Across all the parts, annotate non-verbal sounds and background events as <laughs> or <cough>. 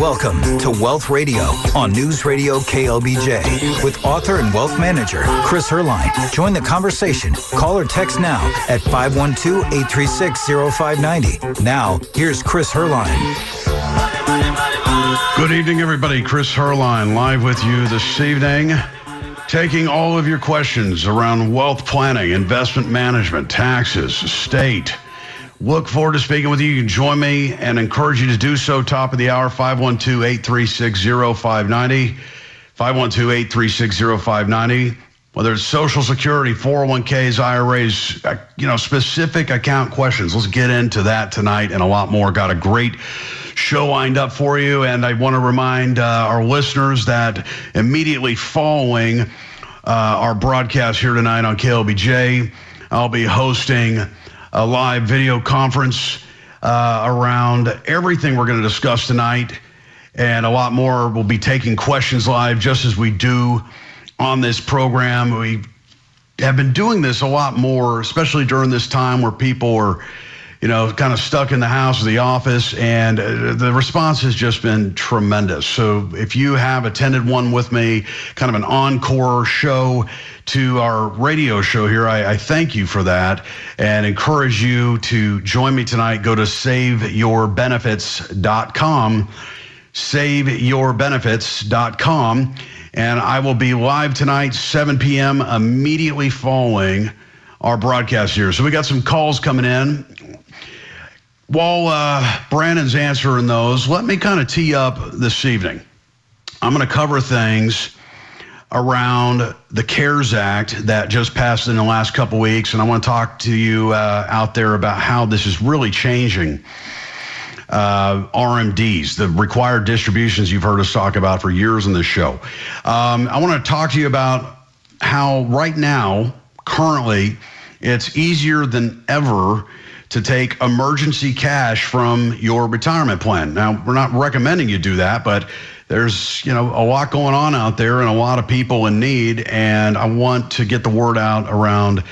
Welcome to Wealth Radio on News Radio KLBJ with author and wealth manager Chris Herline. Join the conversation. Call or text now at 512 836 0590. Now, here's Chris Herline. Good evening, everybody. Chris Herline live with you this evening. Taking all of your questions around wealth planning, investment management, taxes, estate Look forward to speaking with you. You can join me and encourage you to do so. Top of the hour, 512 836 0590. 512 836 0590. Whether it's Social Security, 401ks, IRAs, uh, you know, specific account questions. Let's get into that tonight and a lot more. Got a great show lined up for you. And I want to remind uh, our listeners that immediately following uh, our broadcast here tonight on KLBJ, I'll be hosting a live video conference uh, around everything we're going to discuss tonight and a lot more. We'll be taking questions live just as we do on this program. We have been doing this a lot more, especially during this time where people are you know, kind of stuck in the house or the office, and uh, the response has just been tremendous. So if you have attended one with me, kind of an encore show to our radio show here, I, I thank you for that and encourage you to join me tonight. Go to saveyourbenefits.com, saveyourbenefits.com, and I will be live tonight, 7 p.m., immediately following our broadcast here. So we got some calls coming in while uh, Brandon's answering those, let me kind of tee up this evening. I'm going to cover things around the CARES Act that just passed in the last couple weeks, and I want to talk to you uh, out there about how this is really changing uh, RMDs, the required distributions you've heard us talk about for years in this show. Um, I want to talk to you about how right now, currently, it's easier than ever to take emergency cash from your retirement plan. Now, we're not recommending you do that, but there's, you know, a lot going on out there and a lot of people in need and I want to get the word out around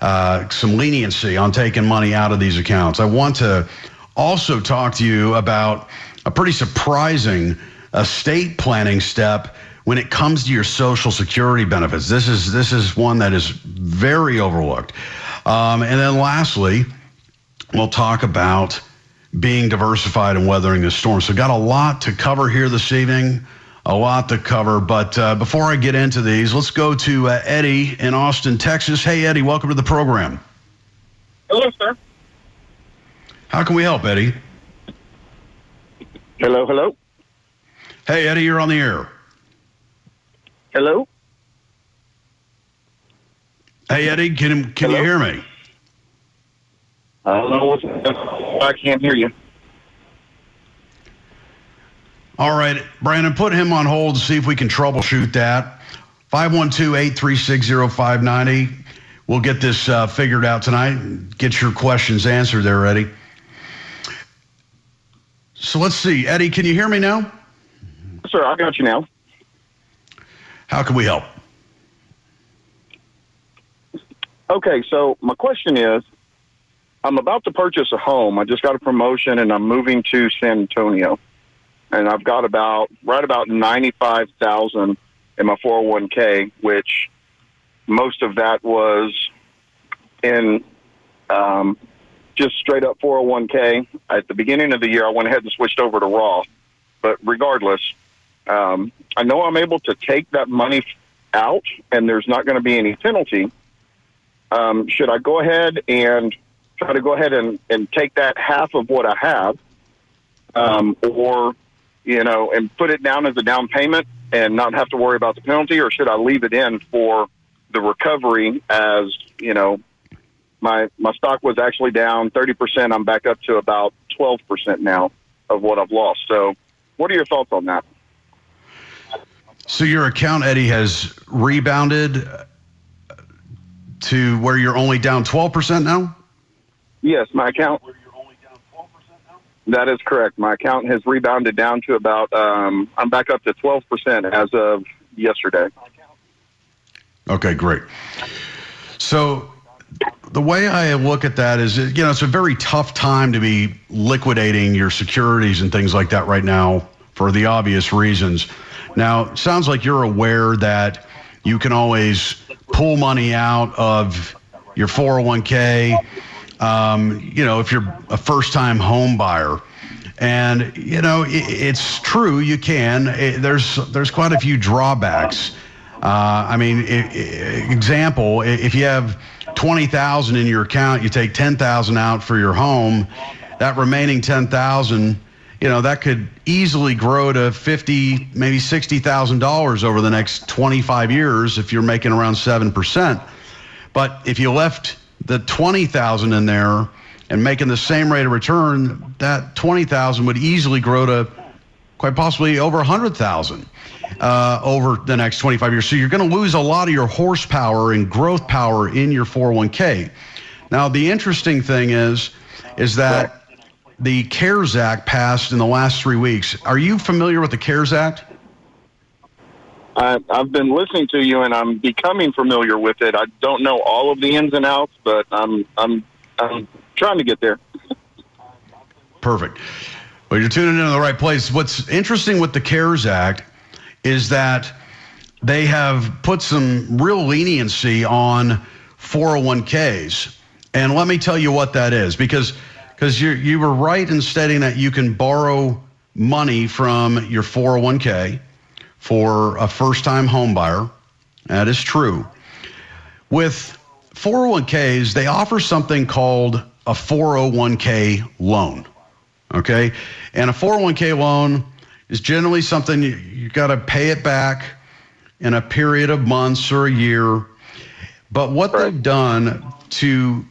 uh, some leniency on taking money out of these accounts. I want to also talk to you about a pretty surprising estate planning step when it comes to your social security benefits. This is this is one that is very overlooked. Um, and then lastly, We'll talk about being diversified and weathering the storm. So, got a lot to cover here this evening, a lot to cover. But uh, before I get into these, let's go to uh, Eddie in Austin, Texas. Hey, Eddie, welcome to the program. Hello, sir. How can we help, Eddie? Hello, hello. Hey, Eddie, you're on the air. Hello. Hey, Eddie, can can you hear me? I don't know what's. I can't hear you. All right, Brandon, put him on hold to see if we can troubleshoot that. 512 836 0590. We'll get this uh, figured out tonight. Get your questions answered there, Eddie. So let's see. Eddie, can you hear me now? Sir, I got you now. How can we help? Okay, so my question is I'm about to purchase a home. I just got a promotion and I'm moving to San Antonio. And I've got about right about 95,000 in my 401k, which most of that was in um, just straight up 401k. At the beginning of the year, I went ahead and switched over to Roth. But regardless, um, I know I'm able to take that money out and there's not going to be any penalty. Um, should I go ahead and try to go ahead and, and take that half of what I have, um, or you know, and put it down as a down payment and not have to worry about the penalty, or should I leave it in for the recovery? As you know, my my stock was actually down thirty percent. I'm back up to about twelve percent now of what I've lost. So, what are your thoughts on that? So your account, Eddie, has rebounded to where you're only down twelve percent now. Yes, my account. That is correct. My account has rebounded down to about. Um, I'm back up to 12 percent as of yesterday. Okay, great. So the way I look at that is, you know, it's a very tough time to be liquidating your securities and things like that right now for the obvious reasons. Now, sounds like you're aware that you can always pull money out of your 401k. Um, you know, if you're a first-time home buyer, and you know, it, it's true you can. It, there's there's quite a few drawbacks. Uh, I mean, it, example, if you have twenty thousand in your account, you take ten thousand out for your home. That remaining ten thousand you know that could easily grow to fifty, maybe sixty thousand dollars over the next twenty-five years if you're making around seven percent. But if you left the twenty thousand in there and making the same rate of return, that twenty thousand would easily grow to quite possibly over a hundred thousand uh, over the next twenty-five years. So you're going to lose a lot of your horsepower and growth power in your 401k. Now the interesting thing is, is that the CARES Act passed in the last three weeks. Are you familiar with the CARES Act? I, I've been listening to you, and I'm becoming familiar with it. I don't know all of the ins and outs, but I'm I'm I'm trying to get there. Perfect. Well, you're tuning in to the right place. What's interesting with the CARES Act is that they have put some real leniency on 401ks. And let me tell you what that is because because you you were right in stating that you can borrow money from your 401k for a first-time home buyer. That is true. With 401ks, they offer something called a 401k loan. Okay? And a 401k loan is generally something you, you got to pay it back in a period of months or a year. But what they've done to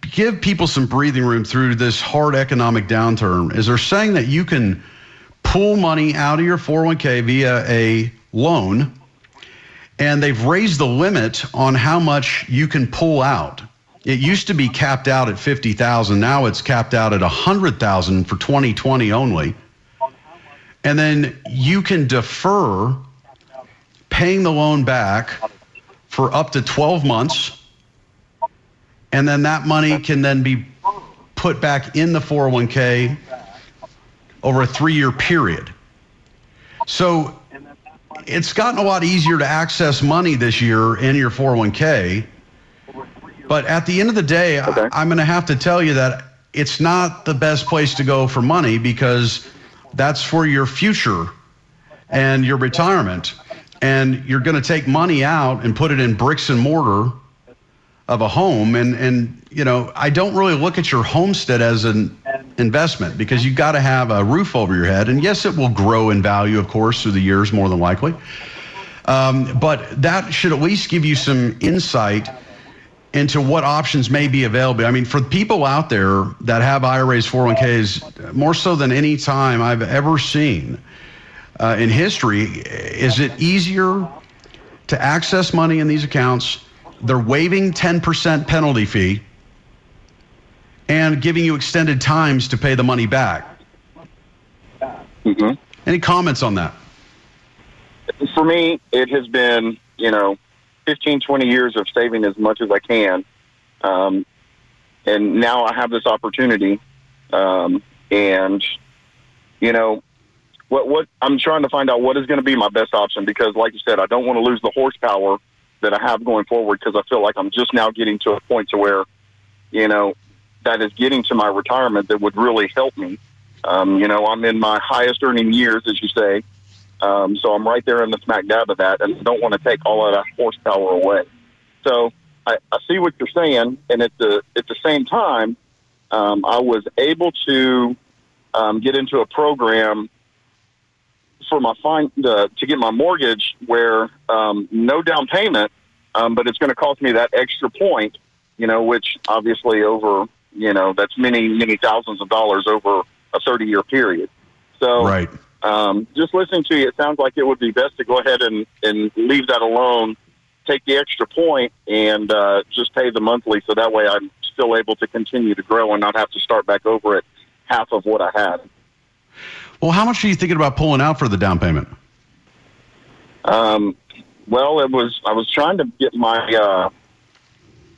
give people some breathing room through this hard economic downturn is they're saying that you can pull money out of your 401k via a loan and they've raised the limit on how much you can pull out. It used to be capped out at 50,000, now it's capped out at 100,000 for 2020 only. And then you can defer paying the loan back for up to 12 months and then that money can then be put back in the 401k over a three year period. So it's gotten a lot easier to access money this year in your 401k. But at the end of the day, okay. I'm going to have to tell you that it's not the best place to go for money because that's for your future and your retirement. And you're going to take money out and put it in bricks and mortar of a home and and you know i don't really look at your homestead as an investment because you've got to have a roof over your head and yes it will grow in value of course through the years more than likely um, but that should at least give you some insight into what options may be available i mean for people out there that have iras 401ks more so than any time i've ever seen uh, in history is it easier to access money in these accounts they're waiving 10% penalty fee and giving you extended times to pay the money back. Mm-hmm. Any comments on that? For me, it has been, you know, 15, 20 years of saving as much as I can. Um, and now I have this opportunity. Um, and, you know, what, what I'm trying to find out what is going to be my best option because, like you said, I don't want to lose the horsepower that I have going forward because I feel like I'm just now getting to a point to where, you know, that is getting to my retirement that would really help me. Um, you know, I'm in my highest earning years, as you say. Um, so I'm right there in the smack dab of that and don't want to take all of that horsepower away. So I, I see what you're saying. And at the, at the same time, um, I was able to um, get into a program for my fine uh, to get my mortgage where um, no down payment, um, but it's going to cost me that extra point, you know, which obviously over you know that's many many thousands of dollars over a thirty year period. So right. Um, just listening to you, it sounds like it would be best to go ahead and, and leave that alone, take the extra point, and uh, just pay the monthly. So that way, I'm still able to continue to grow and not have to start back over at half of what I had. Well, how much are you thinking about pulling out for the down payment? Um, Well, it was I was trying to get my uh,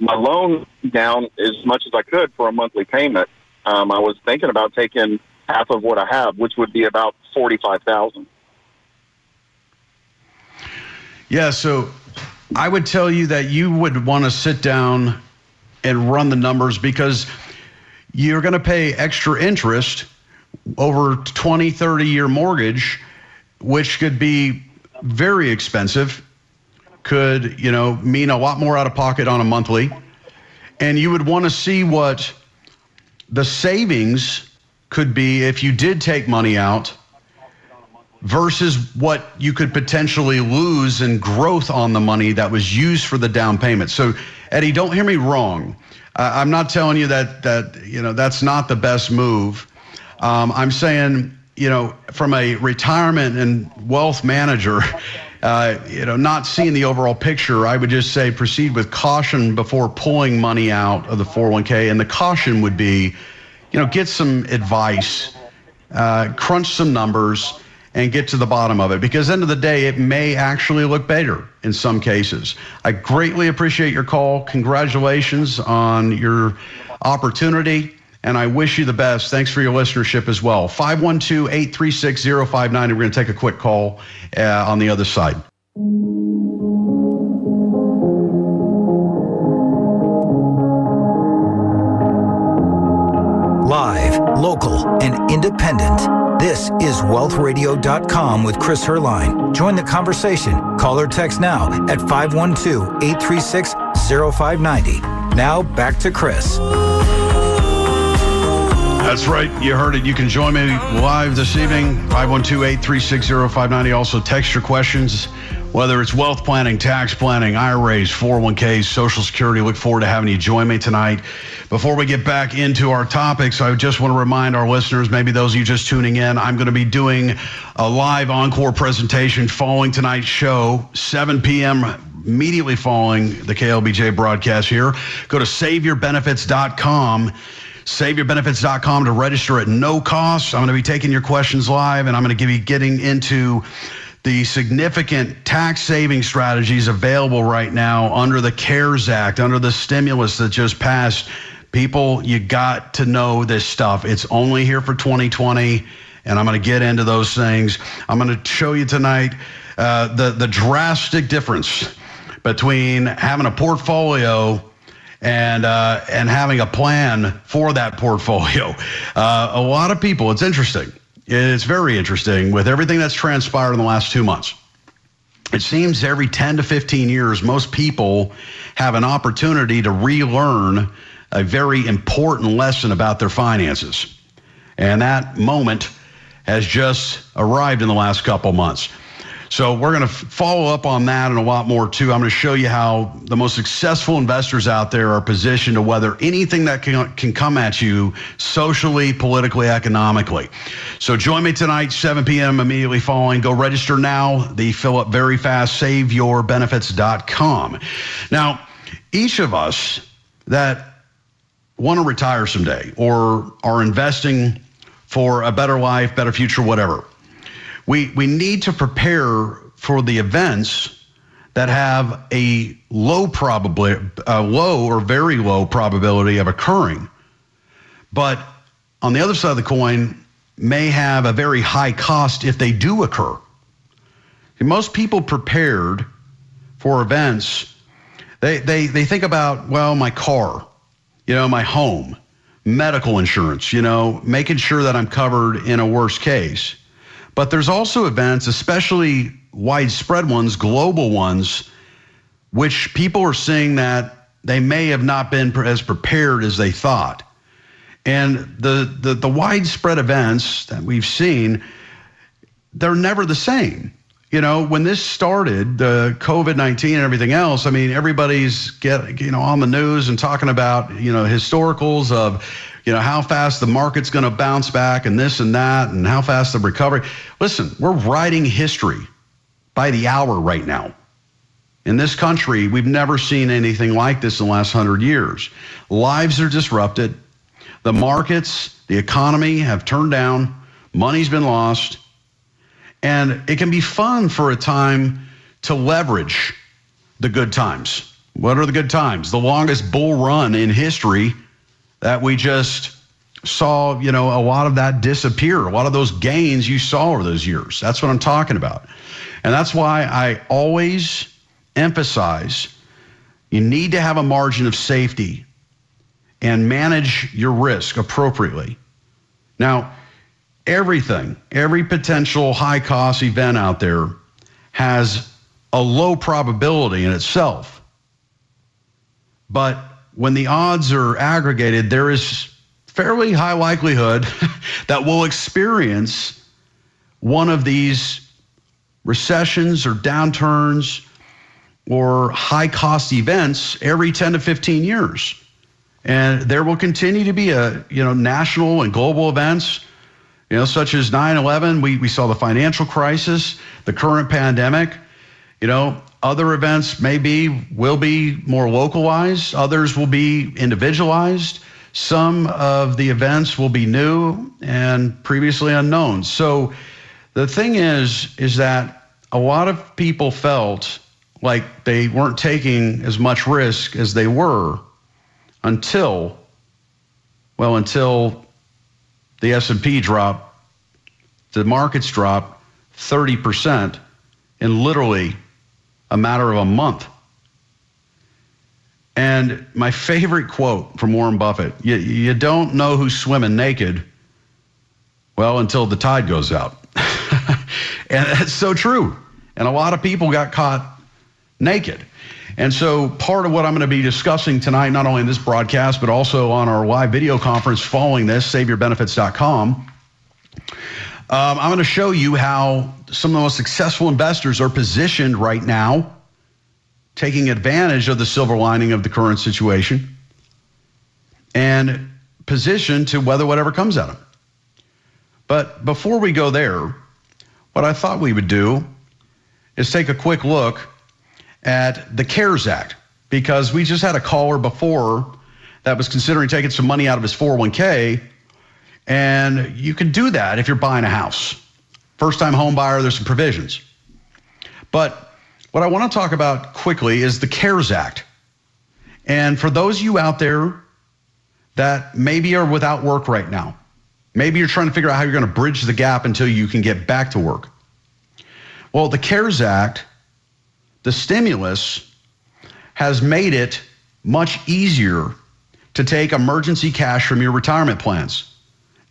my loan down as much as I could for a monthly payment. Um, I was thinking about taking half of what I have, which would be about forty five thousand. Yeah, so I would tell you that you would want to sit down and run the numbers because you're going to pay extra interest over 20, 30 year mortgage, which could be very expensive, could, you know, mean a lot more out of pocket on a monthly. And you would want to see what the savings could be if you did take money out versus what you could potentially lose in growth on the money that was used for the down payment. So, Eddie, don't hear me wrong. I'm not telling you that that you know that's not the best move. Um, I'm saying you know from a retirement and wealth manager. <laughs> Uh, you know, not seeing the overall picture, I would just say proceed with caution before pulling money out of the 401k. And the caution would be, you know, get some advice, uh, crunch some numbers, and get to the bottom of it. Because end of the day it may actually look better in some cases. I greatly appreciate your call. Congratulations on your opportunity and i wish you the best. Thanks for your listenership as well. 512-836-059 we're going to take a quick call uh, on the other side local, and independent. This is wealthradio.com with Chris Herline. Join the conversation. Call or text now at 512 836 0590. Now back to Chris. That's right. You heard it. You can join me live this evening, 512 836 0590. Also, text your questions, whether it's wealth planning, tax planning, IRAs, 401ks, Social Security. Look forward to having you join me tonight. Before we get back into our topics, I just want to remind our listeners, maybe those of you just tuning in, I'm going to be doing a live encore presentation following tonight's show, 7 p.m immediately following the KLBJ broadcast here. Go to saveyourbenefits.com saveyourbenefits.com to register at no cost. I'm going to be taking your questions live and I'm going to you getting into the significant tax saving strategies available right now under the CARES Act, under the stimulus that just passed. People, you got to know this stuff. It's only here for 2020 and I'm going to get into those things. I'm going to show you tonight uh, the the drastic difference between having a portfolio and uh, and having a plan for that portfolio. <laughs> Uh, a lot of people, it's interesting. It's very interesting with everything that's transpired in the last two months. It seems every 10 to 15 years, most people have an opportunity to relearn a very important lesson about their finances. And that moment has just arrived in the last couple months. So we're going to follow up on that and a lot more too. I'm going to show you how the most successful investors out there are positioned to weather anything that can, can come at you socially, politically, economically. So join me tonight, 7 p.m. immediately following. Go register now. They fill up very fast. SaveYourBenefits.com. Now, each of us that want to retire someday or are investing for a better life, better future, whatever we, we need to prepare for the events that have a low probability, a low or very low probability of occurring, but on the other side of the coin, may have a very high cost if they do occur. And most people prepared for events, they, they, they think about, well, my car, you know, my home, medical insurance, you know, making sure that I'm covered in a worst case. But there's also events, especially widespread ones, global ones, which people are seeing that they may have not been as prepared as they thought. And the, the, the widespread events that we've seen, they're never the same. You know, when this started, the COVID 19 and everything else, I mean, everybody's get, you know, on the news and talking about, you know, historicals of you know, how fast the market's going to bounce back and this and that and how fast the recovery. Listen, we're writing history by the hour right now. In this country, we've never seen anything like this in the last hundred years. Lives are disrupted. The markets, the economy have turned down. Money's been lost. And it can be fun for a time to leverage the good times. What are the good times? The longest bull run in history that we just saw, you know, a lot of that disappear. A lot of those gains you saw over those years. That's what I'm talking about. And that's why I always emphasize you need to have a margin of safety and manage your risk appropriately. Now, everything, every potential high cost event out there has a low probability in itself. But when the odds are aggregated, there is fairly high likelihood <laughs> that we'll experience one of these recessions or downturns or high cost events every 10 to 15 years. And there will continue to be a, you know, national and global events, you know, such as 9-11. We, we saw the financial crisis, the current pandemic, you know, other events may be, will be more localized. Others will be individualized. Some of the events will be new and previously unknown. So the thing is, is that a lot of people felt like they weren't taking as much risk as they were until, well, until the S&P dropped, the markets dropped 30% in literally a matter of a month. And my favorite quote from Warren Buffett you, you don't know who's swimming naked, well, until the tide goes out. <laughs> and that's so true. And a lot of people got caught naked. And so, part of what I'm going to be discussing tonight, not only in this broadcast, but also on our live video conference following this, saveyourbenefits.com, um, I'm going to show you how some of the most successful investors are positioned right now taking advantage of the silver lining of the current situation and positioned to weather whatever comes at them. But before we go there, what I thought we would do is take a quick look at the CARES Act because we just had a caller before that was considering taking some money out of his 401k. And you can do that if you're buying a house. First time home buyer, there's some provisions. But what I want to talk about quickly is the CARES Act. And for those of you out there that maybe are without work right now, maybe you're trying to figure out how you're going to bridge the gap until you can get back to work. Well, the CARES Act, the stimulus, has made it much easier to take emergency cash from your retirement plans.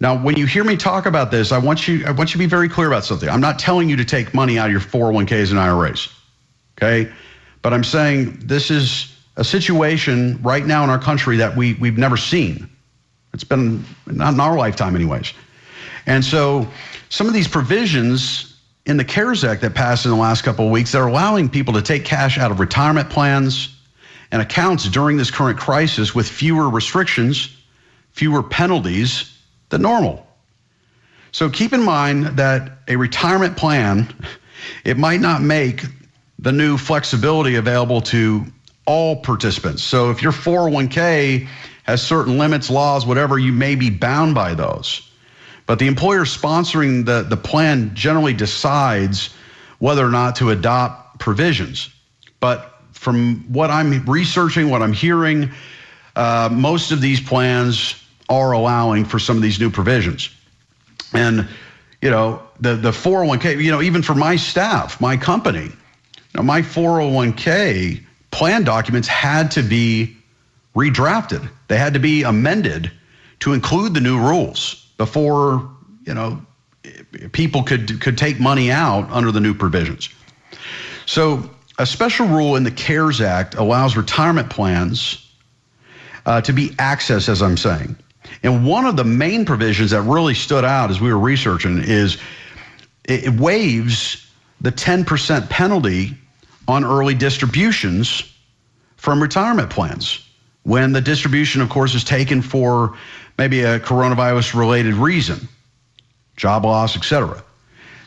Now, when you hear me talk about this, I want you I want you to be very clear about something. I'm not telling you to take money out of your 401ks and IRAs. Okay. But I'm saying this is a situation right now in our country that we, we've never seen. It's been not in our lifetime, anyways. And so some of these provisions in the CARES Act that passed in the last couple of weeks, they're allowing people to take cash out of retirement plans and accounts during this current crisis with fewer restrictions, fewer penalties than normal. So keep in mind that a retirement plan, it might not make the new flexibility available to all participants. So if your 401k has certain limits, laws, whatever, you may be bound by those. But the employer sponsoring the, the plan generally decides whether or not to adopt provisions. But from what I'm researching, what I'm hearing, uh, most of these plans are allowing for some of these new provisions. And, you know, the, the 401k, you know, even for my staff, my company, now, my 401k plan documents had to be redrafted. They had to be amended to include the new rules before, you know, people could could take money out under the new provisions. So, a special rule in the CARES Act allows retirement plans uh, to be accessed, as I'm saying. And one of the main provisions that really stood out as we were researching is it waives the 10% penalty on early distributions from retirement plans when the distribution, of course, is taken for maybe a coronavirus related reason, job loss, etc.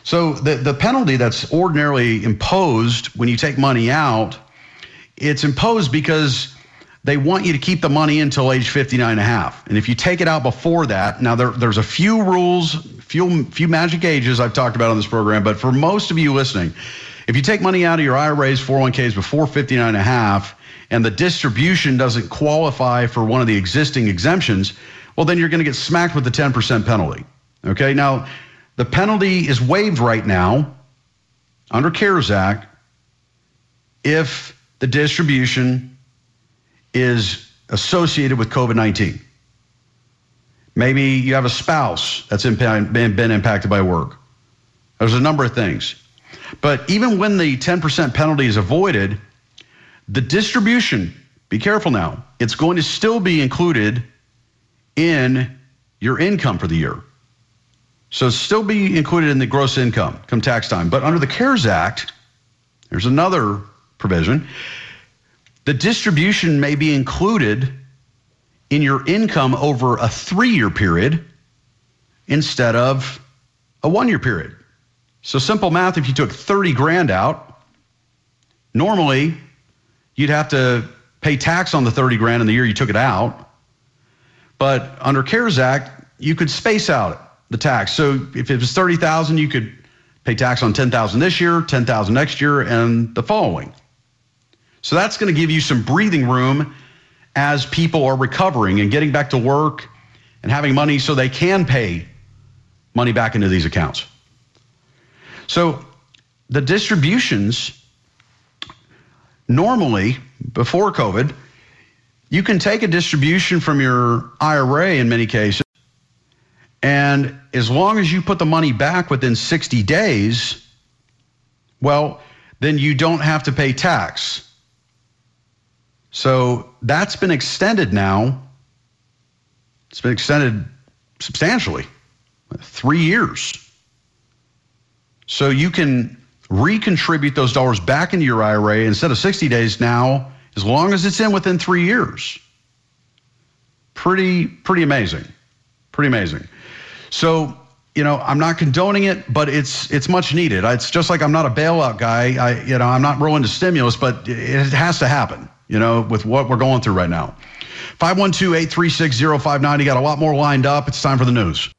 So the, the penalty that's ordinarily imposed when you take money out, it's imposed because they want you to keep the money until age 59 and a half. And if you take it out before that, now there, there's a few rules, few, few magic ages I've talked about on this program, but for most of you listening, If you take money out of your IRAs, 401ks before 59 and a half, and the distribution doesn't qualify for one of the existing exemptions, well, then you're going to get smacked with the 10% penalty. Okay, now the penalty is waived right now under CARES Act if the distribution is associated with COVID 19. Maybe you have a spouse that's been, been impacted by work. There's a number of things. But even when the 10% penalty is avoided, the distribution, be careful now, it's going to still be included in your income for the year. So still be included in the gross income come tax time. But under the CARES Act, there's another provision. The distribution may be included in your income over a three year period instead of a one year period. So simple math, if you took 30 grand out, normally you'd have to pay tax on the 30 grand in the year you took it out. But under CARES Act, you could space out the tax. So if it was 30,000, you could pay tax on 10,000 this year, 10,000 next year, and the following. So that's going to give you some breathing room as people are recovering and getting back to work and having money so they can pay money back into these accounts. So the distributions normally before COVID, you can take a distribution from your IRA in many cases, and as long as you put the money back within 60 days, well, then you don't have to pay tax. So that's been extended now. It's been extended substantially, three years. So you can recontribute those dollars back into your IRA instead of 60 days now, as long as it's in within three years. Pretty, pretty amazing. Pretty amazing. So, you know, I'm not condoning it, but it's it's much needed. It's just like I'm not a bailout guy. I, you know, I'm not rolling into stimulus, but it has to happen. You know, with what we're going through right now. 512-836-0590. Got a lot more lined up. It's time for the news.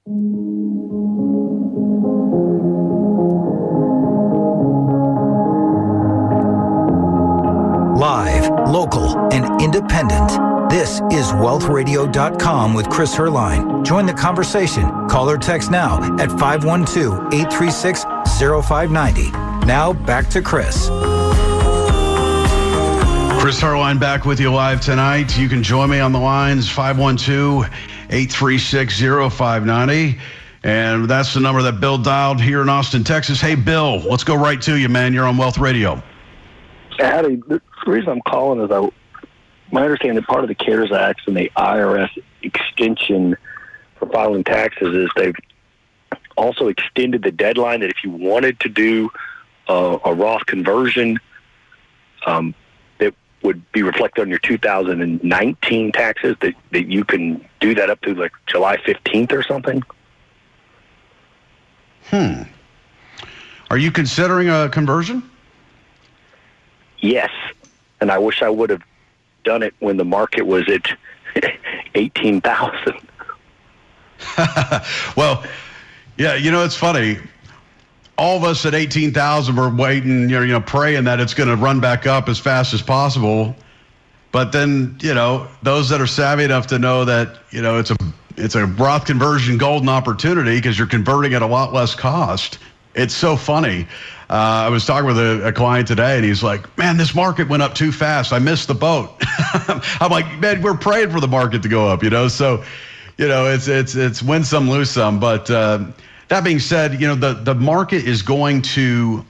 Live, local, and independent. This is wealthradio.com with Chris Herline. Join the conversation. Call or text now at 512 836 0590. Now back to Chris. Chris Herline back with you live tonight. You can join me on the lines 512 836 0590. And that's the number that Bill dialed here in Austin, Texas. Hey, Bill, let's go right to you, man. You're on Wealth Radio. Howdy. The reason I'm calling is I, my understanding that part of the CARES Act and the IRS extension for filing taxes is they've also extended the deadline that if you wanted to do uh, a Roth conversion, um, would be reflected on your 2019 taxes, that, that you can do that up to like July 15th or something. Hmm. Are you considering a conversion? Yes, and I wish I would have done it when the market was at <laughs> eighteen thousand. <laughs> well, yeah, you know it's funny. All of us at eighteen thousand were waiting, you know, you know, praying that it's going to run back up as fast as possible. But then, you know, those that are savvy enough to know that, you know, it's a it's a Roth conversion golden opportunity because you're converting at a lot less cost. It's so funny. Uh, I was talking with a, a, client today, and he's like, "Man, this market went up too fast. I missed the boat." <laughs> I'm like, "Man, we're praying for the market to go up, you know." So, you know, it's it's it's win some, lose some. But uh, that being said, you know, the the market is going to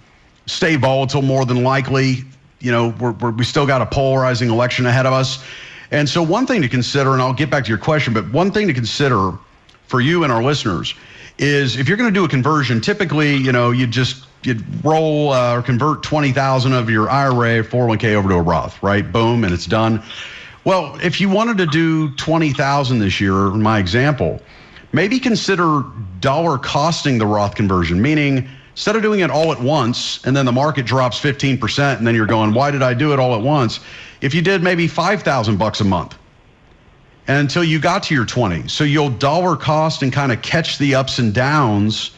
stay volatile more than likely. You know, we're, we're, we still got a polarizing election ahead of us, and so one thing to consider, and I'll get back to your question, but one thing to consider for you and our listeners is if you're going to do a conversion, typically, you know, you just you'd roll uh, or convert 20,000 of your IRA 401k over to a Roth, right? Boom, and it's done. Well, if you wanted to do 20,000 this year, in my example, maybe consider dollar costing the Roth conversion, meaning instead of doing it all at once and then the market drops 15% and then you're going, why did I do it all at once? If you did maybe 5,000 bucks a month and until you got to your 20. So you'll dollar cost and kind of catch the ups and downs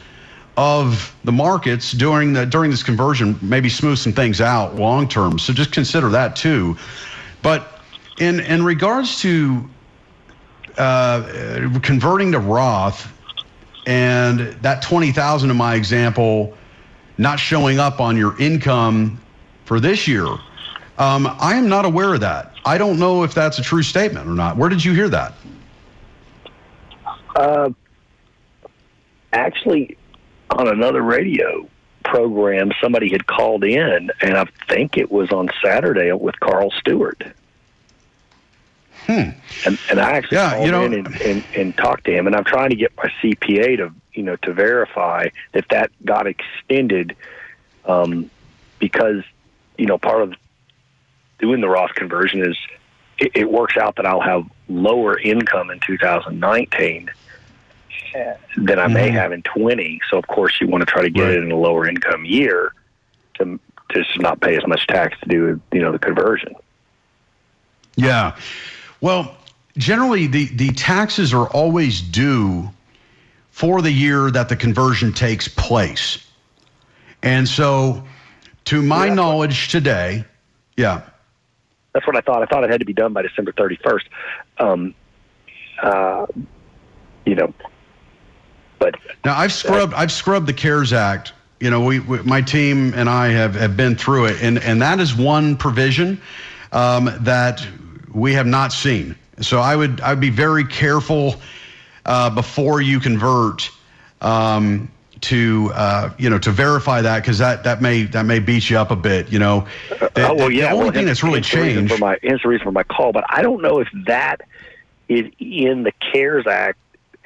of the markets during the during this conversion maybe smooth some things out long term. So just consider that too. But in in regards to uh, converting to Roth and that twenty thousand in my example not showing up on your income for this year. Um, I am not aware of that. I don't know if that's a true statement or not. Where did you hear that? Uh, actually, on another radio program, somebody had called in, and I think it was on Saturday with Carl Stewart. Hmm. And, and I actually Yeah, called you know- in and, and, and talked to him, and I'm trying to get my CPA to you know to verify that that got extended, um, because you know part of doing the Roth conversion is it, it works out that I'll have lower income in 2019 than I may Mhm. have in 20. So of course you want to try to get Right. it in a lower income year to to just not pay as much tax to do you know the conversion. Yeah. Well, generally, the, the taxes are always due for the year that the conversion takes place. And so, to my Yeah. knowledge today, yeah, That's what I thought. I thought it had to be done by December 31st. Um, uh, you know, but Now I've scrubbed I've scrubbed the CARES Act. You know, we, we my team and I have, have been through it, and and that is one provision um, that we have not seen. So I would I'd be very careful uh, before you convert um, to uh, you know to verify that because that that may that may beat you up a bit. You know, the, oh, well, the- yeah. the only well, thing that's really hence the reason changed. for my hence the reason for my call. But I don't know if that is in the CARES Act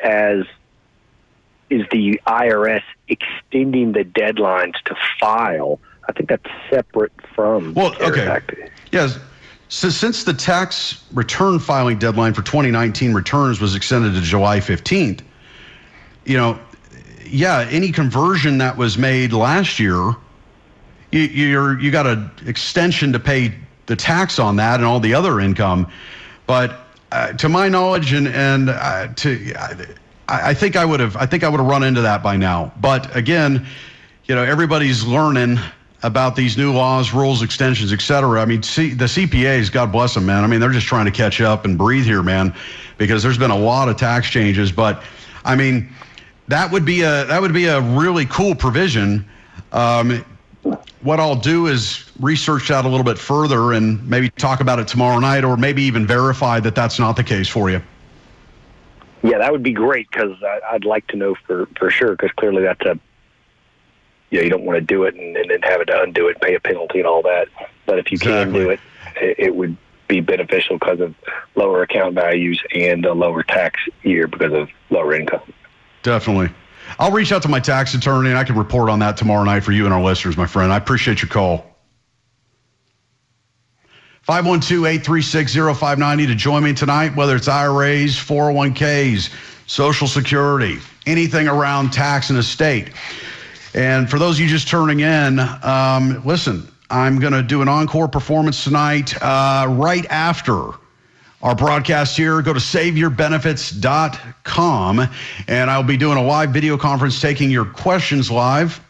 as is the IRS extending the deadlines to file. I think that's separate from Well, the CARES okay. Act. Yes. So since the tax return filing deadline for 2019 returns was extended to July 15th, you know, yeah, any conversion that was made last year, you, you're you got an extension to pay the tax on that and all the other income. But uh, to my knowledge, and and uh, to I, I think I would have I think I would have run into that by now. But again, you know, everybody's learning about these new laws, rules, extensions, et cetera. I mean, C, the CPAs, God bless them, man. I mean, they're just trying to catch up and breathe here, man, because there's been a lot of tax changes. But I mean, that would be a that would be a really cool provision. Um, what I'll do is research that a little bit further and maybe talk about it tomorrow night, or maybe even verify that that's not the case for you. Yeah, that would be great because I'd like to know for for sure because clearly that's a you know you don't want to do it and, and then have it to undo it, pay a penalty and all that. But if you can do it, it, it would be beneficial because of lower account values and a lower tax year because of lower income. Definitely. I'll reach out to my tax attorney and I can report on that tomorrow night for you and our listeners, my friend. I appreciate your call. 512 836 0590 to join me tonight, whether it's IRAs, 401ks, Social Security, anything around tax and estate. And for those of you just turning in, um, listen, I'm going to do an encore performance tonight uh, right after our broadcast here. Go to saveyourbenefits.com and I'll be doing a live video conference taking your questions live.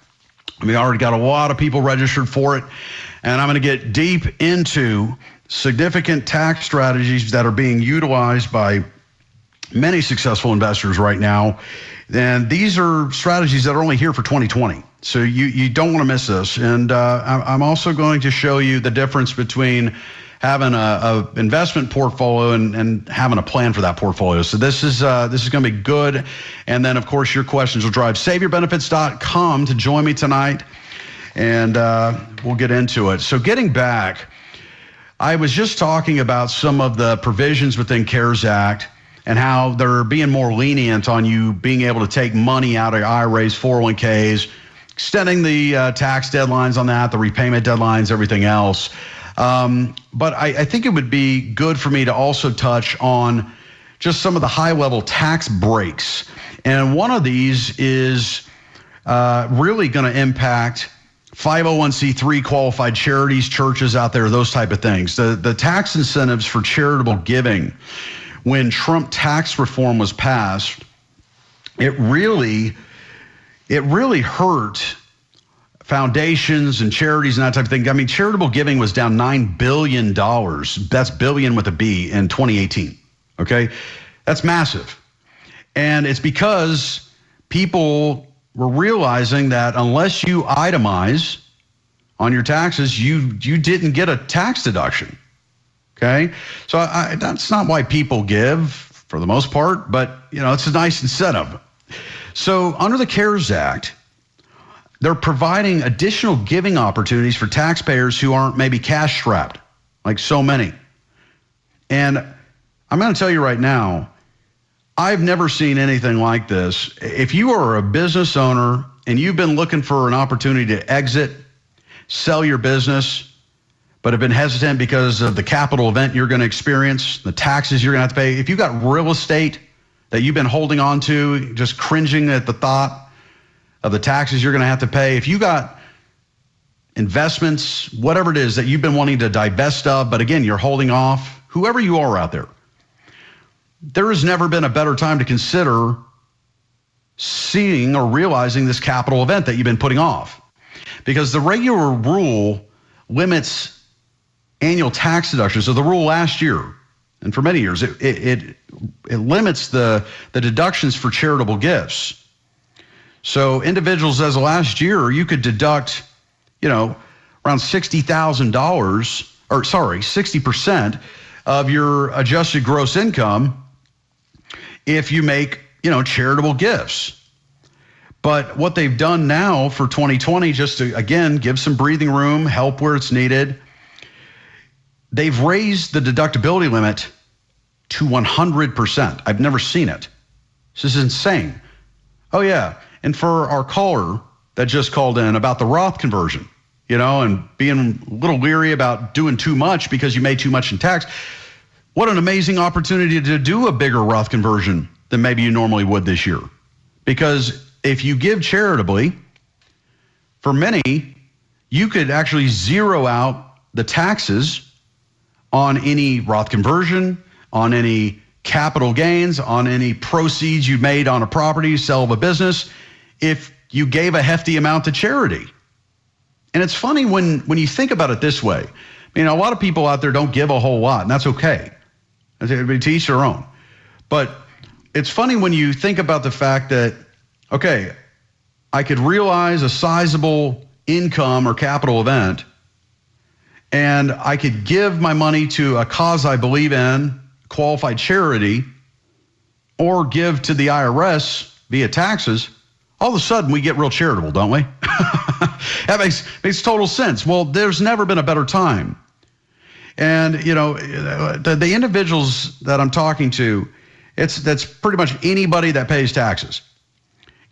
We already got a lot of people registered for it. And I'm going to get deep into significant tax strategies that are being utilized by many successful investors right now. And these are strategies that are only here for 2020. So you, you don't want to miss this. And uh, I'm- also going to show you the difference between having a, a investment portfolio and, and having a plan for that portfolio. So this is uh, this is going to be good. And then of course your questions will drive saveyourbenefits.com to join me tonight, and uh, we'll get into it. So getting back. I was just talking about some of the provisions within CARES Act and how they're being more lenient on you being able to take money out of IRAs, 401ks, extending the uh, tax deadlines on that, the repayment deadlines, everything else. Um, but I, I think it would be good for me to also touch on just some of the high level tax breaks. And one of these is uh, really going to impact 501c3 qualified charities, churches out there, those type of things. The, the tax incentives for charitable giving, when Trump tax reform was passed, it really it really hurt foundations and charities and that type of thing. I mean, charitable giving was down $9 billion. That's billion with a B in 2018. Okay. That's massive. And it's because people were realizing that unless you itemize on your taxes, you you didn't get a tax deduction. Okay, so I, that's not why people give for the most part, but you know it's a nice incentive. So under the CARES Act, they're providing additional giving opportunities for taxpayers who aren't maybe cash strapped, like so many. And I'm going to tell you right now, I've never seen anything like this. If you are a business owner and you've been looking for an opportunity to exit, sell your business, but have been hesitant because of the capital event you're going to experience, the taxes you're going to have to pay, if you've got real estate that you've been holding on to, just cringing at the thought of the taxes you're going to have to pay, if you got investments, whatever it is that you've been wanting to divest of, but again, you're holding off, whoever you are out there, there has never been a better time to consider seeing or realizing this capital event that you've been putting off. Because the regular rule limits annual tax deductions. So the rule last year, and for many years, it, it, it, it limits the, the deductions for charitable gifts. So individuals as of last year, you could deduct, you know, around $60,000, or sorry, 60% of your adjusted gross income if you make, you know, charitable gifts. But what they've done now for 2020, just to again give some breathing room, help where it's needed, they've raised the deductibility limit to 100%. I've never seen it. This is insane. Oh, yeah. And for our caller that just called in about the Roth conversion, you know, and being a little leery about doing too much because you made too much in tax, what an amazing opportunity to do a bigger Roth conversion than maybe you normally would this year. Because if you give charitably, for many, you could actually zero out the taxes on any Roth conversion, on any capital gains, on any proceeds you made on a property, sell of a business, if you gave a hefty amount to charity. And it's funny when when you think about it this way. I mean, a lot of people out there don't give a whole lot, and that's okay. It to each their own. But it's funny when you think about the fact that, okay, I could realize a sizable income or capital event, and I could give my money to a cause I believe in, qualified charity, or give to the IRS via taxes. All of a sudden, we get real charitable, don't we? <laughs> that makes, makes total sense. Well, there's never been a better time and you know, the, the individuals that I'm talking to, it's that's pretty much anybody that pays taxes.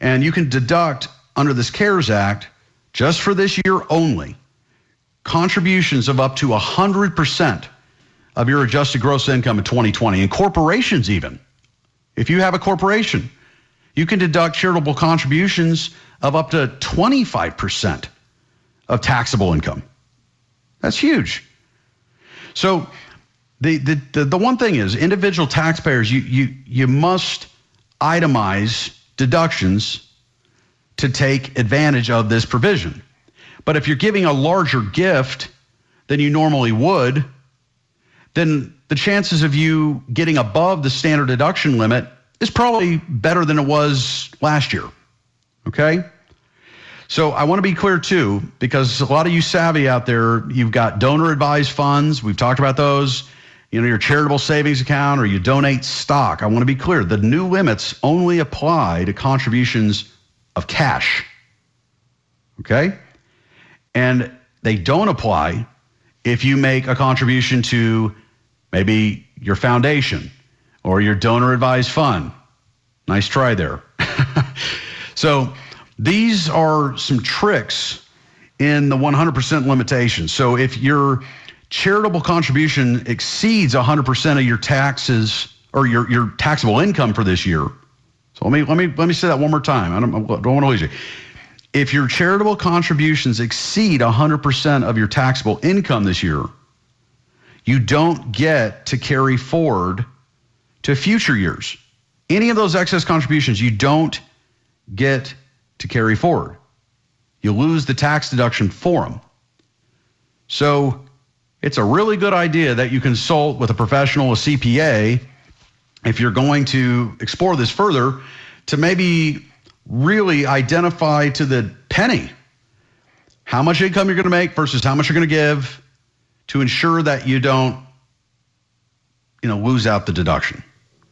And you can deduct under this CARES Act, just for this year only, contributions of up to 100% of your adjusted gross income in 2020, and corporations even. If you have a corporation, you can deduct charitable contributions of up to 25% of taxable income. That's huge. So the, the, the, the one thing is individual taxpayers, you, you, you must itemize deductions to take advantage of this provision. But if you're giving a larger gift than you normally would, then the chances of you getting above the standard deduction limit is probably better than it was last year. Okay? So I want to be clear too, because a lot of you savvy out there, you've got donor advised funds. We've talked about those. You know, your charitable savings account or you donate stock. I want to be clear. The new limits only apply to contributions of cash. Okay? And they don't apply if you make a contribution to maybe your foundation or your donor advised fund. Nice try there. <laughs> so these are some tricks in the 100% limitation. So if your charitable contribution exceeds 100% of your taxes or your, your taxable income for this year, so let me let me let me say that one more time. I don't, I don't want to lose you. If your charitable contributions exceed 100% of your taxable income this year, you don't get to carry forward to future years. Any of those excess contributions, you don't get to carry forward. You lose the tax deduction for them. So it's a really good idea that you consult with a professional, a CPA, if you're going to explore this further, to maybe really identify to the penny how much income you're going to make versus how much you're going to give to ensure that you don't you know lose out the deduction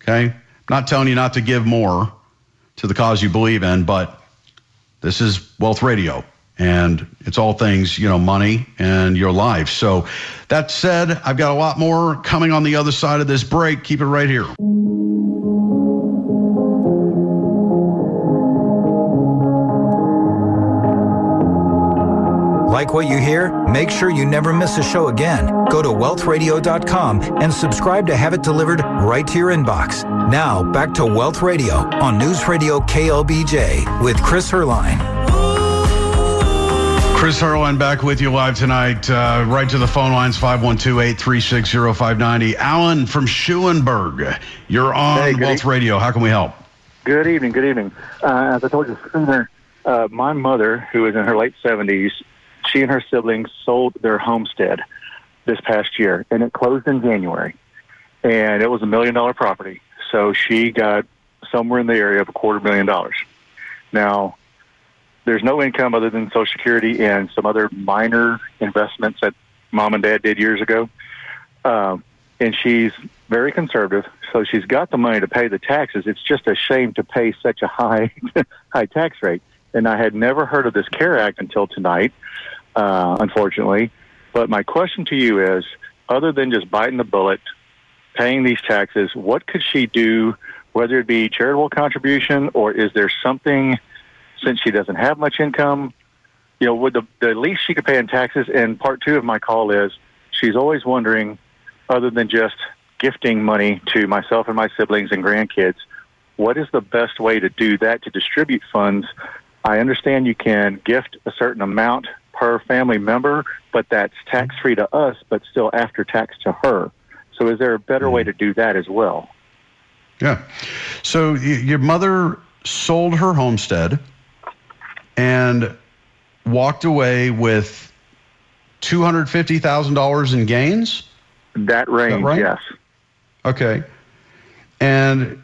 okay? I'm not telling you not to give more to the cause you believe in but this is wealth radio and it's all things you know money and your life. So that said i've got a lot more coming on the other side of this break. Keep it right here Like what you hear? Make sure you never miss a show again. Go to wealthradio.com and subscribe to have it delivered right to your inbox. Now, back to Wealth Radio on News Radio KLBJ with Chris Heerlein. Chris Heerlein back with you live tonight. Uh, right to the phone lines 512 836 0590. Alan from Schulenburg, you're on Hey, Wealth e- Radio. How can we help? Good evening. Good evening. Uh, as I told you sooner, uh, my mother, who is in her late seventies, she and her siblings sold their homestead this past year, and it closed in January. And it was a million dollar property, so she got somewhere in the area of a quarter million dollars. Now, there's no income other than Social Security and some other minor investments that mom and dad did years ago. Um, and she's very conservative, so she's got the money to pay the taxes. It's just a shame to pay such a high <laughs> high tax rate. And I had never heard of this CARE Act until tonight, uh, unfortunately. But my question to you is, other than just biting the bullet, paying these taxes, what could she do, whether it be charitable contribution or is there something, since she doesn't have much income, you know, would the, the least she could pay in taxes? And part two of my call is, she's always wondering, other than just gifting money to myself and my siblings and grandkids, what is the best way to do that to distribute funds? I understand you can gift a certain amount per family member, but that's tax free to us, but still after tax to her. So, is there a better way hmm. to do that as well? Yeah. So y- your mother sold her homestead and walked away with $250,000 in gains? That range, right? yes. Okay. And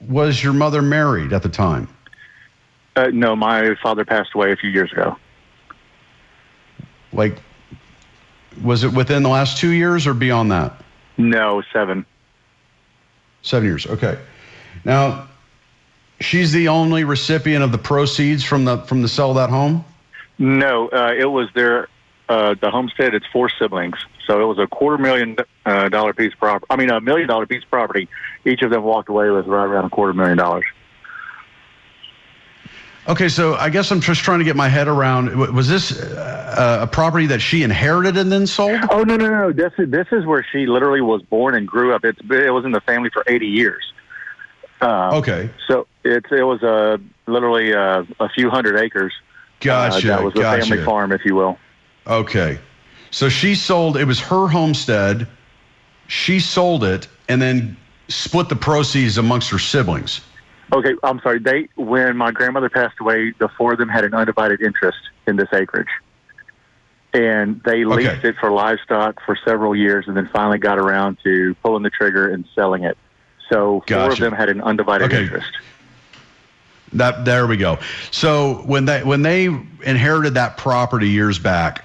was your mother married at the time? Uh, no, my father passed away a few years ago. Like, was it within the last two years or beyond that? No, seven. Seven years. Okay. Now, she's the only recipient of the proceeds from the from the sale of that home. No, uh, it was their uh, the homestead. It's four siblings, so it was a quarter million uh, dollar piece of property. I mean, a million dollar piece of property. Each of them walked away with right around a quarter million dollars. Okay, so I guess I'm just trying to get my head around. Was this uh, a property that she inherited and then sold? Oh no, no, no! This is this is where she literally was born and grew up. It's it was in the family for eighty years. Uh, Okay, So it's it was uh, literally uh, a few hundred acres. gotcha. Uh, that was a gotcha. family farm, if you will. Okay, so she sold. It was her homestead. She sold it and then split the proceeds amongst her siblings. Okay, I'm sorry. They when my grandmother passed away, the four of them had an undivided interest in this acreage, and they Okay. leased it for livestock for several years, and then finally got around to pulling the trigger and selling it. So four of them had an undivided Okay. interest. That there we go. So when they when they inherited that property years back,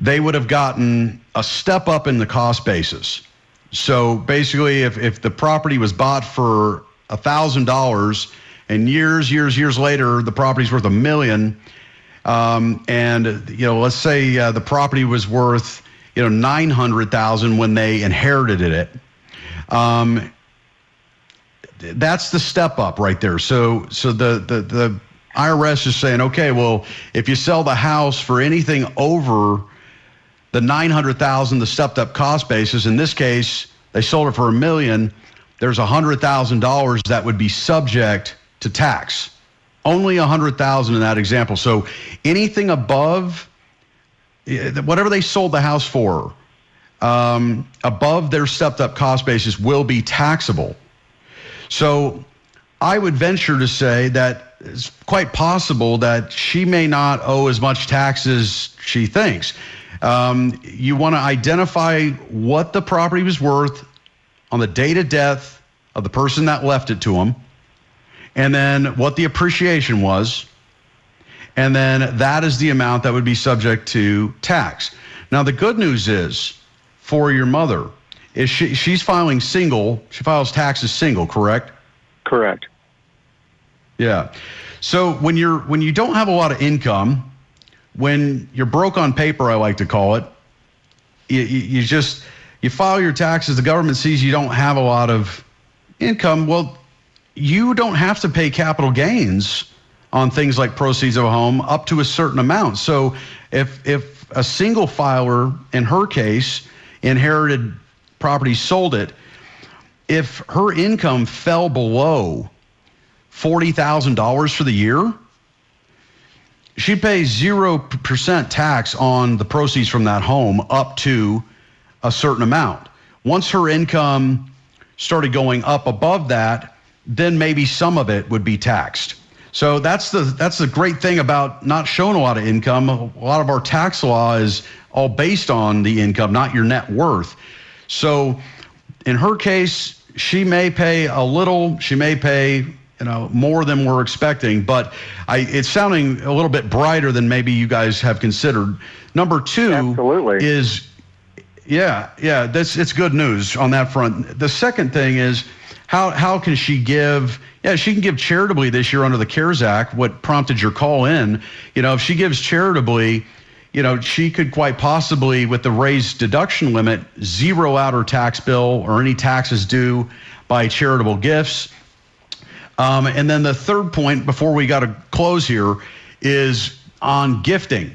they would have gotten a step up in the cost basis. So basically, if if the property was bought for a thousand dollars, and years years years later the property's worth a million, um, and you know let's say uh, the property was worth you know nine hundred thousand when they inherited it. Um, that's the step up right there. So so the the the IRS is saying, okay, well, if you sell the house for anything over the nine hundred thousand, the stepped up cost basis, in this case, they sold it for a million. There's a hundred thousand dollars that would be subject to tax. Only a hundred thousand in that example. So anything above eh, whatever they sold the house for, um, above their stepped up cost basis will be taxable. So I would venture to say that it's quite possible that she may not owe as much tax as she thinks. Um, you want to identify what the property was worth on the date of death of the person that left it to him, and then what the appreciation was, and then that is the amount that would be subject to tax. Now, the good news is for your mother is she she's filing single. She files taxes single, correct? Correct. Yeah. So when you're when you don't have a lot of income, when you're broke on paper, I like to call it, you, you just you file your taxes. The government sees you don't have a lot of income. Well, you don't have to pay capital gains on things like proceeds of a home up to a certain amount. So if if a single filer in her case inherited property, sold it, if her income fell below $40,000 for the year, she pays 0% tax on the proceeds from that home up to a certain amount. Once her income started going up above that, then maybe some of it would be taxed. So that's the that's the great thing about not showing a lot of income. A lot of our tax law is all based on the income, not your net worth. So in her case, she may pay a little, she may pay you know more than we're expecting, but I, it's sounding a little bit brighter than maybe you guys have considered. Number two Absolutely. is yeah, yeah, that's it's good news on that front. The second thing is how how can she give yeah, she can give charitably this year under the CARES Act, what prompted your call in. You know, if she gives charitably, you know, she could quite possibly, with the raised deduction limit, zero out her tax bill or any taxes due by charitable gifts. Um, and then the third point before we got to close here is on gifting.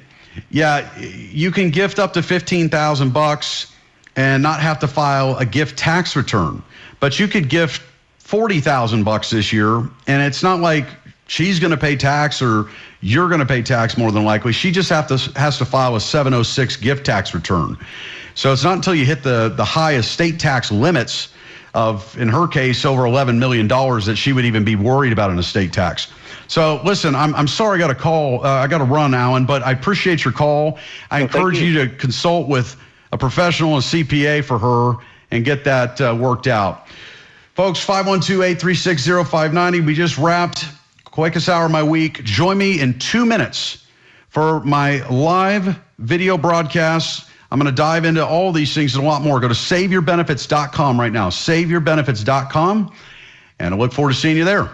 Yeah, you can gift up to 15,000 bucks and not have to file a gift tax return. But you could gift 40,000 bucks this year and it's not like she's going to pay tax or you're going to pay tax more than likely. She just have to has to file a 706 gift tax return. So it's not until you hit the the highest state tax limits of in her case over 11 million dollars that she would even be worried about an estate tax. So listen, I'm I'm sorry I got a call. Uh, I got to run, Alan, but I appreciate your call. I Well, encourage you. you. to consult with a professional, a CPA for her, and get that uh, worked out. Folks, 512 836 0590. We just wrapped quickest hour of my week. Join me in two minutes for my live video broadcast. I'm going to dive into all these things and a lot more. Go to saveyourbenefits.com right now. Saveyourbenefits.com. And I look forward to seeing you there.